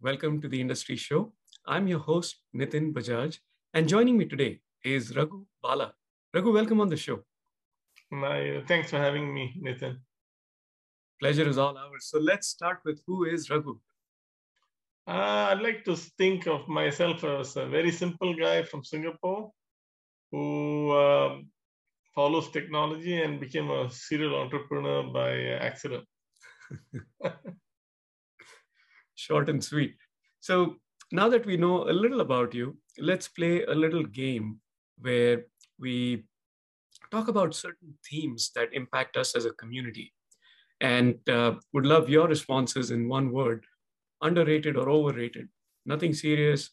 Welcome to the Industry Show. I'm your host, Nitin Bajaj, and joining me today is Raghu Bala. Raghu, welcome on the show. My, thanks for having me, Nitin. Pleasure is all ours. So let's start with who is Raghu? Uh, I'd like to think of myself as a very simple guy from Singapore who uh, follows technology and became a serial entrepreneur by accident. Short and sweet. So now that we know a little about you, let's play a little game where we talk about certain themes that impact us as a community. And uh, would love your responses in one word underrated or overrated. Nothing serious,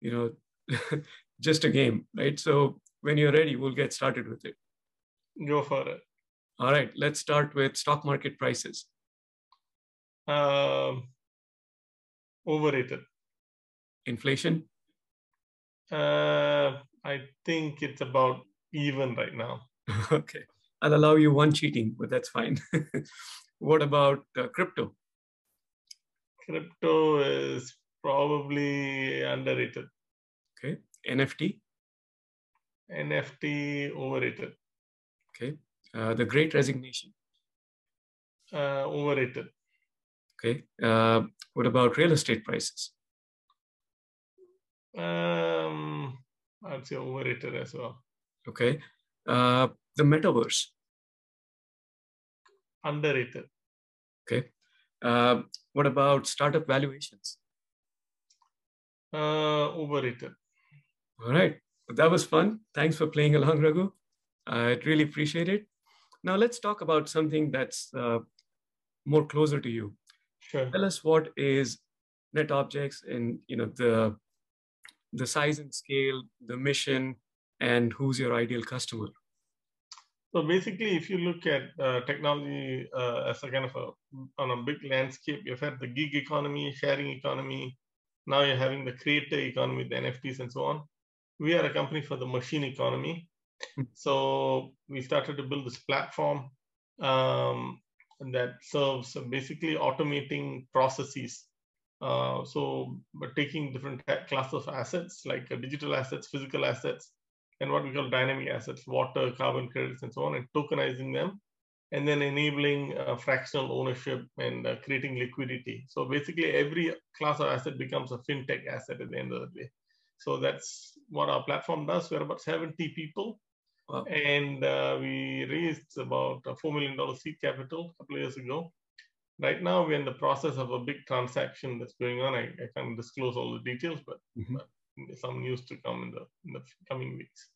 you know, just a game, right? So when you're ready, we'll get started with it. Go for it. All right, let's start with stock market prices. Um, overrated. Inflation? Uh, I think it's about even right now. okay, I'll allow you one cheating, but that's fine. what about uh, crypto? Crypto is probably underrated. Okay, NFT? NFT overrated. Okay. Uh, the Great Resignation. Uh, overrated. Okay. Uh, what about real estate prices? Um, I'd say overrated as well. Okay. Uh, the metaverse. Underrated. Okay. Uh, what about startup valuations? Uh, overrated. All right. That was fun. Thanks for playing along, Raghu. I really appreciate it. Now let's talk about something that's uh, more closer to you. Sure. Tell us what is NetObjex and you know the the size and scale, the mission, and who's your ideal customer. So basically, if you look at uh, technology uh, as a kind of a on a big landscape, you've had the gig economy, sharing economy. Now you're having the creator economy, the NFTs, and so on. We are a company for the machine economy. So we started to build this platform um, that serves basically automating processes. Uh, so, taking different classes of assets like uh, digital assets, physical assets, and what we call dynamic assets, water, carbon credits, and so on, and tokenizing them, and then enabling uh, fractional ownership and uh, creating liquidity. So basically, every class of asset becomes a fintech asset at the end of the day. So that's what our platform does. We're about 70 people Wow. And uh, we raised about a $4 million seed capital a couple of years ago. Right now, we're in the process of a big transaction that's going on. I, I can't disclose all the details, but, mm-hmm. but some news to come in the, in the coming weeks.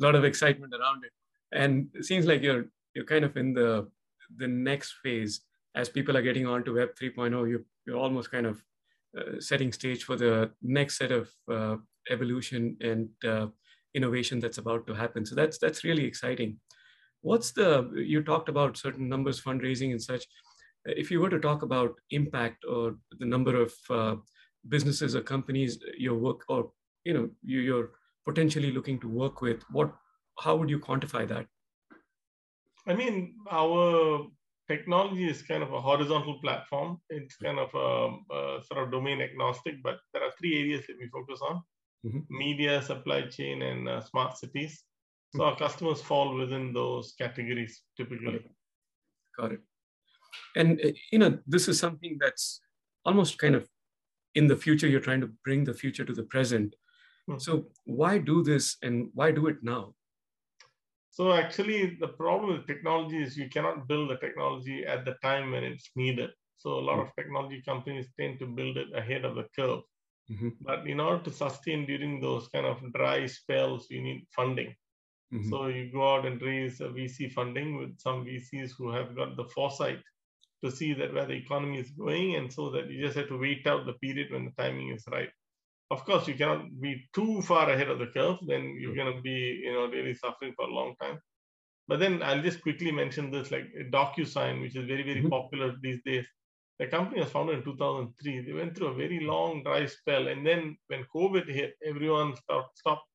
A lot of excitement around it. And it seems like you're you're kind of in the the next phase as people are getting on to Web 3.0. You, you're almost kind of uh, setting stage for the next set of uh, evolution and uh, innovation that's about to happen. So that's that's really exciting. What's the you talked about certain numbers, fundraising and such. If you were to talk about impact or the number of uh, businesses or companies your work or you know you, you're potentially looking to work with, what how would you quantify that? I mean, our technology is kind of a horizontal platform. It's kind of a, a, sort of domain agnostic, but there are three areas that we focus on mm-hmm. media, supply chain, and uh, smart cities. So mm-hmm. our customers fall within those categories typically. Got it. And uh, you know, this is something that's almost kind of in the future. You're trying to bring the future to the present. Mm-hmm. So why do this, and why do it now? So actually, the problem with technology is you cannot build the technology at the time when it's needed. So a lot hmm. of technology companies tend to build it ahead of the curve. Mm-hmm. But in order to sustain during those kind of dry spells, you need funding. Mm-hmm. So you go out and raise a VC funding with some VCs who have got the foresight to see that where the economy is going, and so that you just have to wait out the period when the timing is right. Of course, you cannot be too far ahead of the curve; then you're going to be, you know, really suffering for a long time. But then I'll just quickly mention this, like DocuSign, which is very, very mm-hmm. popular these days. The company was founded in 2003. They went through a very long dry spell. And then when COVID hit, everyone stopped, stopped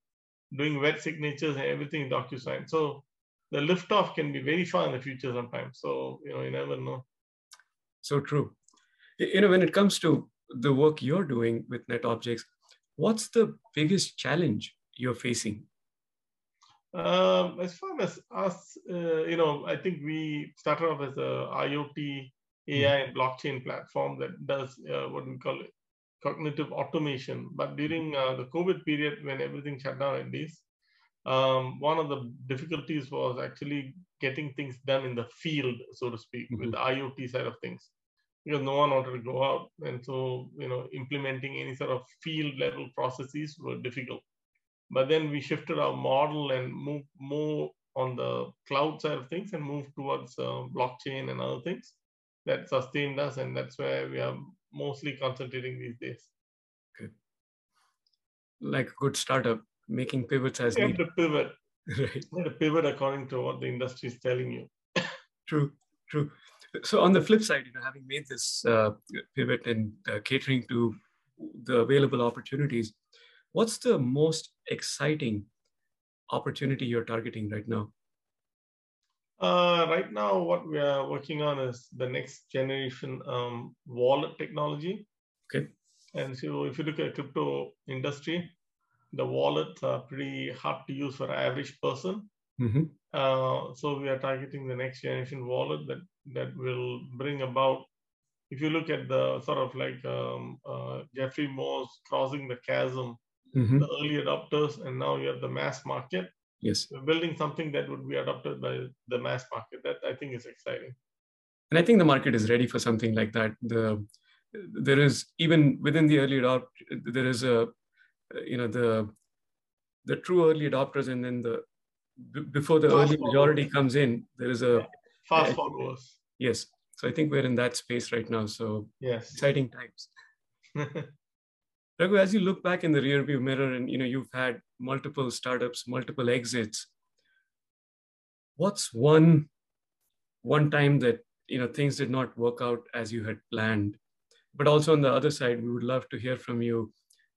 doing wet signatures and everything in DocuSign. So the liftoff can be very far in the future sometimes. So, you know, you never know. So true. You know, when it comes to the work you're doing with NetObjex, what's the biggest challenge you're facing? Um, as far as us, uh, you know, I think we started off as a IoT, AI, and blockchain platform that does uh, what we call it, cognitive automation. But during uh, the COVID period, when everything shut down at least, um, one of the difficulties was actually getting things done in the field, so to speak, mm-hmm. with the IoT side of things, because no one wanted to go out, and so you know, implementing any sort of field level processes were difficult. But then we shifted our model and moved more on the cloud side of things and moved towards uh, blockchain and other things that sustained us, and that's where we are mostly concentrating these days. Good. Like a good startup, making pivots as you needed. pivot. right. You have pivot according to what the industry is telling you. true, true. So on the flip side, you know, having made this uh, pivot and uh, catering to the available opportunities, what's the most exciting opportunity you're targeting right now? Uh, right now, what we are working on is the next generation um, wallet technology. Okay. And so, if you look at crypto industry, the wallets are pretty hard to use for an average person. Mm-hmm. Uh, so we are targeting the next generation wallet that that will bring about. If you look at the sort of like um, uh, Geoffrey Moore's crossing the chasm mm-hmm. the early adopters, and now you have the mass market. Yes. Building something that would be adopted by the mass market. That I think is exciting. And I think the market is ready for something like that. The there is even within the early adopt there is a you know the the true early adopters and then the before the fast early majority comes in there is a fast followers yes so i think we're in that space right now so yes exciting times Raghu, as you look back in the rearview mirror and you know you've had multiple startups, multiple exits, what's one one time that you know things did not work out as you had planned? But also on the other side, we would love to hear from you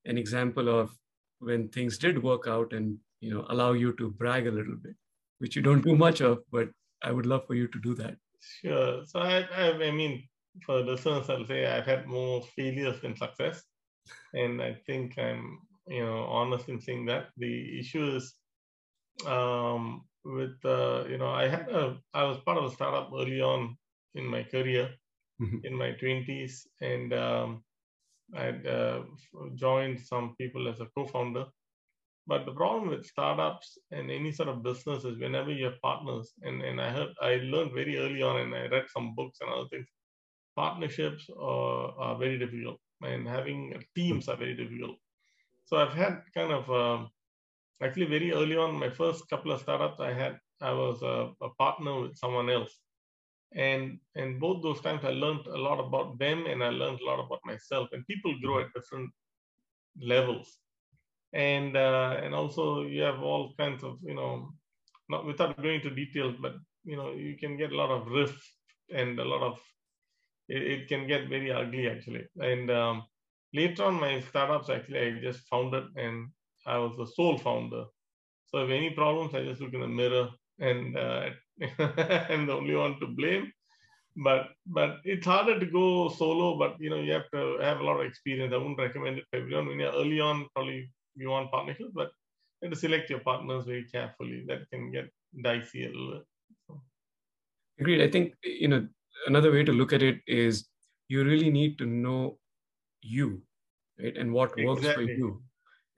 an example of when things did work out and you know allow you to brag a little bit, which you don't do much of, but I would love for you to do that. Sure. So I, I, I mean, for the listeners, I'll say I've had more failures than success and I think I'm you know honest in saying that the issue is um, with uh, you know I had a I was part of a startup early on in my career mm-hmm. in my 20s and um, I'd uh, joined some people as a co-founder. But the problem with startups and any sort of business is whenever you have partners, and, and I heard I learned very early on, and I read some books and other things. Partnerships are, are very difficult and having teams are very difficult. So I've had kind of um, actually very early on, my first couple of startups I had, I was a, a, partner with someone else, and and both those times I learned a lot about them and I learned a lot about myself. And people grow at different levels, and uh, and also you have all kinds of you know, not without going into details, but you know you can get a lot of riff and a lot of it, it can get very ugly actually. And um, later on, my startups actually I just founded and I was the sole founder. So if any problems, I just look in the mirror and uh, I'm the only one to blame. But but it's harder to go solo. But you know you have to have a lot of experience. I wouldn't recommend it for everyone. When you're early on, probably you want partnerships, but you have to select your partners very carefully. That can get dicey a little. Agreed. I think you know another way to look at it is you really need to know you right and what works for you.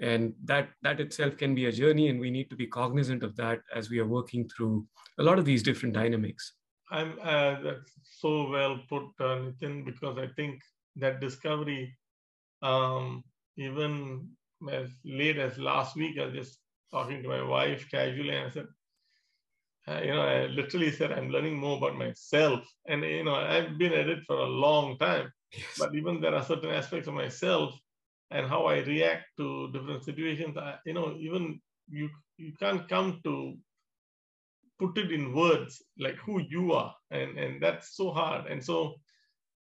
And that that itself can be a journey and we need to be cognizant of that as we are working through a lot of these different dynamics. I'm uh, that's so well put uh, nitin because i think that discovery um, even as late as last week i was just talking to my wife casually and i said uh, you know, I literally said I'm learning more about myself, and you know, I've been at it for a long time. Yes. But even there are certain aspects of myself and how I react to different situations. I, you know, even you you can't come to put it in words like who you are, and and that's so hard. And so,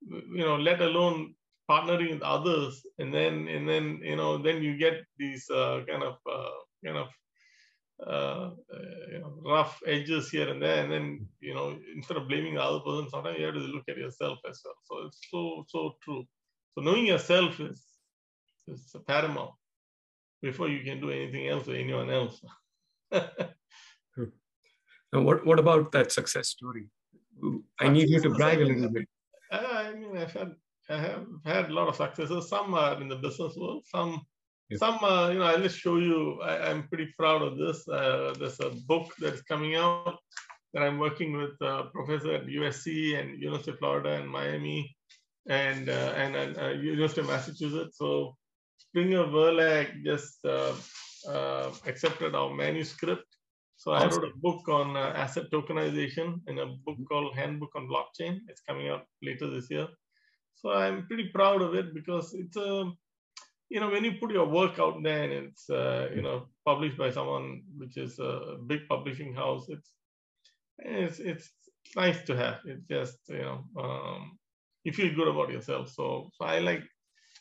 you know, let alone partnering with others, and then and then you know, then you get these uh, kind of uh, kind of uh, you know, rough edges here and there, and then you know instead of blaming the other person, sometimes you have to look at yourself as well. So it's so so true. So knowing yourself is, is paramount before you can do anything else or anyone else. now, what, what about that success story? I need you to brag a little bit. I mean, I've had, I have had a lot of successes. Some are in the business world, some some, uh, you know, I'll just show you. I, am pretty proud of this. Uh, there's a book that's coming out that I'm working with a uh, professor at USC and University of Florida and Miami and uh, and, and uh, University of Massachusetts. So Springer Verlag just uh, accepted our manuscript. So awesome. I wrote a book on asset tokenization in a book mm-hmm. called Handbook on Blockchain. It's coming out later this year. So I'm pretty proud of it because it's a you know, when you put your work out there and it's, uh, you know, published by someone which is a big publishing house, it's, it's, it's nice to have. It's just, you know, um, you feel good about yourself. So, so I like,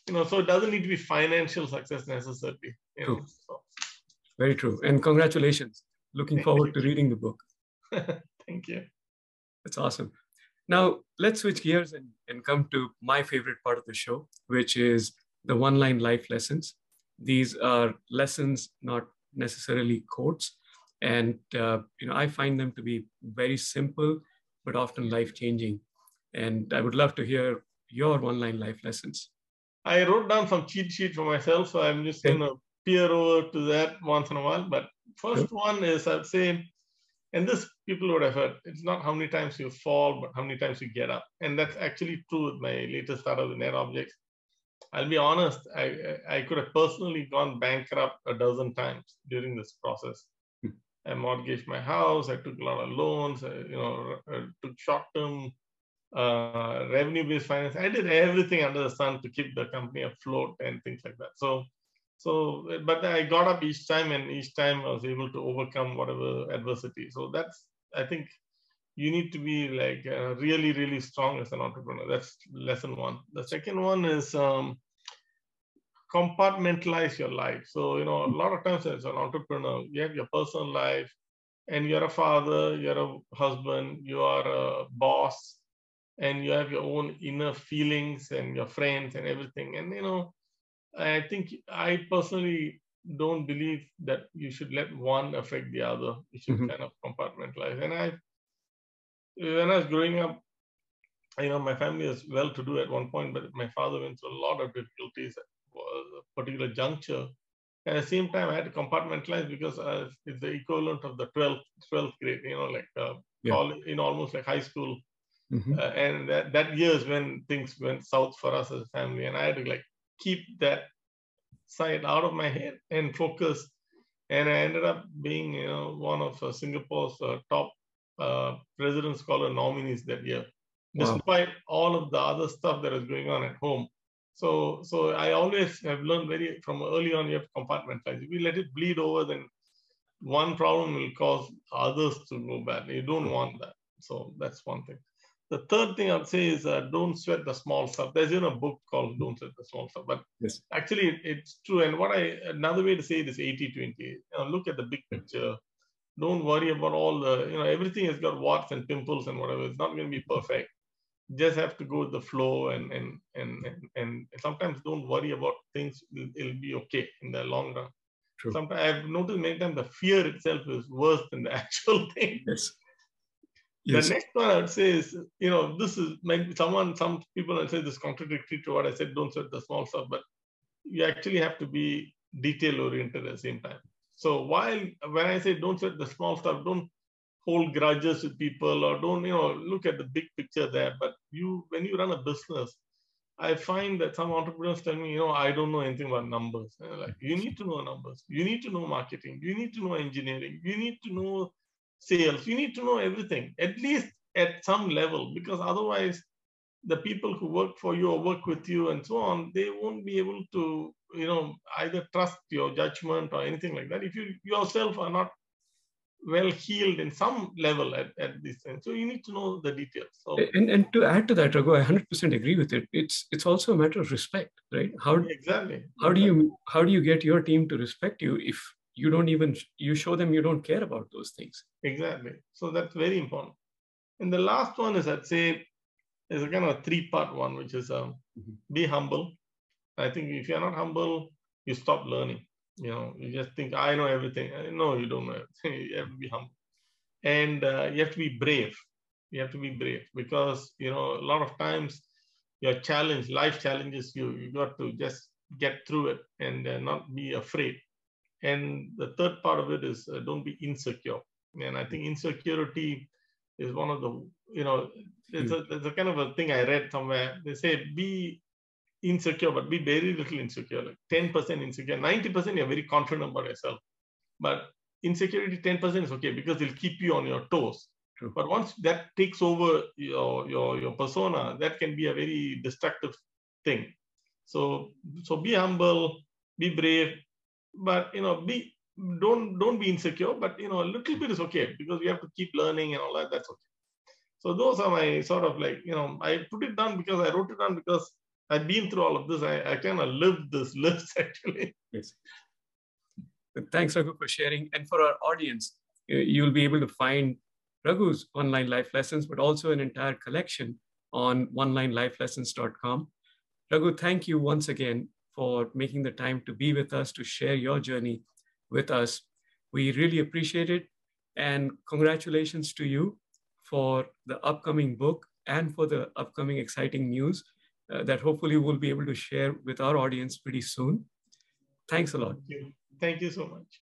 you know, so it doesn't need to be financial success necessarily. You true. Know, so. Very true. And congratulations. Looking forward to reading the book. Thank you. That's awesome. Now, let's switch gears and, and come to my favorite part of the show, which is the one line life lessons. These are lessons, not necessarily quotes. And uh, you know, I find them to be very simple, but often life changing. And I would love to hear your one line life lessons. I wrote down some cheat sheet for myself, so I'm just okay. going to peer over to that once in a while. But first one is I'd say, and this people would have heard, it's not how many times you fall, but how many times you get up. And that's actually true with my latest startup, the NetObjex. I'll be honest, I, I could have personally gone bankrupt a dozen times during this process. Hmm. I mortgaged my house. I took a lot of loans. I, you know, I took short-term uh, revenue-based finance. I did everything under the sun to keep the company afloat and things like that. So, so, but I got up each time, and each time I was able to overcome whatever adversity. So that's, I think, you need to be like uh, really really strong as an entrepreneur. That's lesson one. The second one is um, compartmentalize your life. So you know a lot of times as an entrepreneur you have your personal life and you're a father you're a husband you are a boss and you have your own inner feelings and your friends and everything. And you know i think i personally don't believe that you should let one affect the other. You should mm-hmm. kind of compartmentalize. And i when I was growing up, you know, my family was well to do at one point, but my father went through a lot of difficulties at a particular juncture. At the same time, I had to compartmentalize because uh, it's the equivalent of the 12th, 12th grade, you know, like uh, yeah. all, in almost like high school. Mm-hmm. Uh, and that, that year is when things went south for us as a family. And I had to like keep that side out of my head and focus. And I ended up being, you know, one of uh, Singapore's uh, top uh, President Scholar nominees that year, wow. despite all of the other stuff that is going on at home. So, so I always have learned very from early on. You have to compartmentalize. If you let it bleed over, then one problem will cause others to go bad. You don't want that. So that's one thing. The third thing I'd say is uh, don't sweat the small stuff. There's in a book called Don't Sweat the Small Stuff, but yes. actually it's true. And what I another way to say it is 80-20. You know, look at the big picture don't worry about all the, you know, everything has got warts and pimples and whatever. It's not going to be perfect. just have to go with the flow and and and and, and sometimes don't worry about things. It'll, it'll, be okay in the long run. True. Sometimes I've noticed many times the fear itself is worse than the actual thing. Yes. Yes. The next one I would say is, you know, this is maybe someone, some people will say this contradictory to what I said, don't sweat the small stuff, but you actually have to be detail oriented at the same time. So while when I say don't sweat the small stuff, don't hold grudges with people or don't you know look at the big picture there. But you when you run a business, I find that some entrepreneurs tell me, you know, I don't know anything about numbers. like you need to know numbers, you need to know marketing, you need to know engineering, you need to know sales, you need to know everything at least at some level because otherwise the people who work for you or work with you and so on, they won't be able to, you know, either trust your judgment or anything like that. If you yourself are not well healed in some level at, at this end. So you need to know the details. So, and, and to add to that, Raghu, I 100% agree with it. It's it's also a matter of respect, right? How exactly? How do you how do you get your team to respect you if you don't even you show them you don't care about those things? Exactly. So that's very important. And the last one is I'd say there's a kind of a three-part one, which is um, mm-hmm. be humble. I think if you're not humble, you stop learning. You know, you just think I know everything. No, you don't know everything. you have to be humble, and uh, you have to be brave. You have to be brave because you know a lot of times your challenge, life challenges you. You got to just get through it and uh, not be afraid. And the third part of it is uh, don't be insecure. And I think insecurity is one of the you know there's a, there's a kind of a thing I read somewhere. They say be insecure, but be very little insecure, like 10% insecure. 90% you're very confident about yourself. But insecurity 10% is okay because it'll keep you on your toes. True. But once that takes over your, your, your persona, that can be a very destructive thing. So so be humble, be brave, but you know, be don't don't be insecure, but you know, a little bit is okay because we have to keep learning and all that. That's okay. So those are my sort of like, you know, I put it down because I wrote it down because I've been through all of this. I, I kind of lived this list actually. Yes. Thanks, Raghu, for sharing. And for our audience, you'll be able to find Raghu's online life lessons, but also an entire collection on onlinelifelessons.com. Raghu, thank you once again for making the time to be with us, to share your journey with us. We really appreciate it. And congratulations to you for the upcoming book and for the upcoming exciting news uh, that hopefully we'll be able to share with our audience pretty soon. Thanks a lot. Thank you, Thank you so much.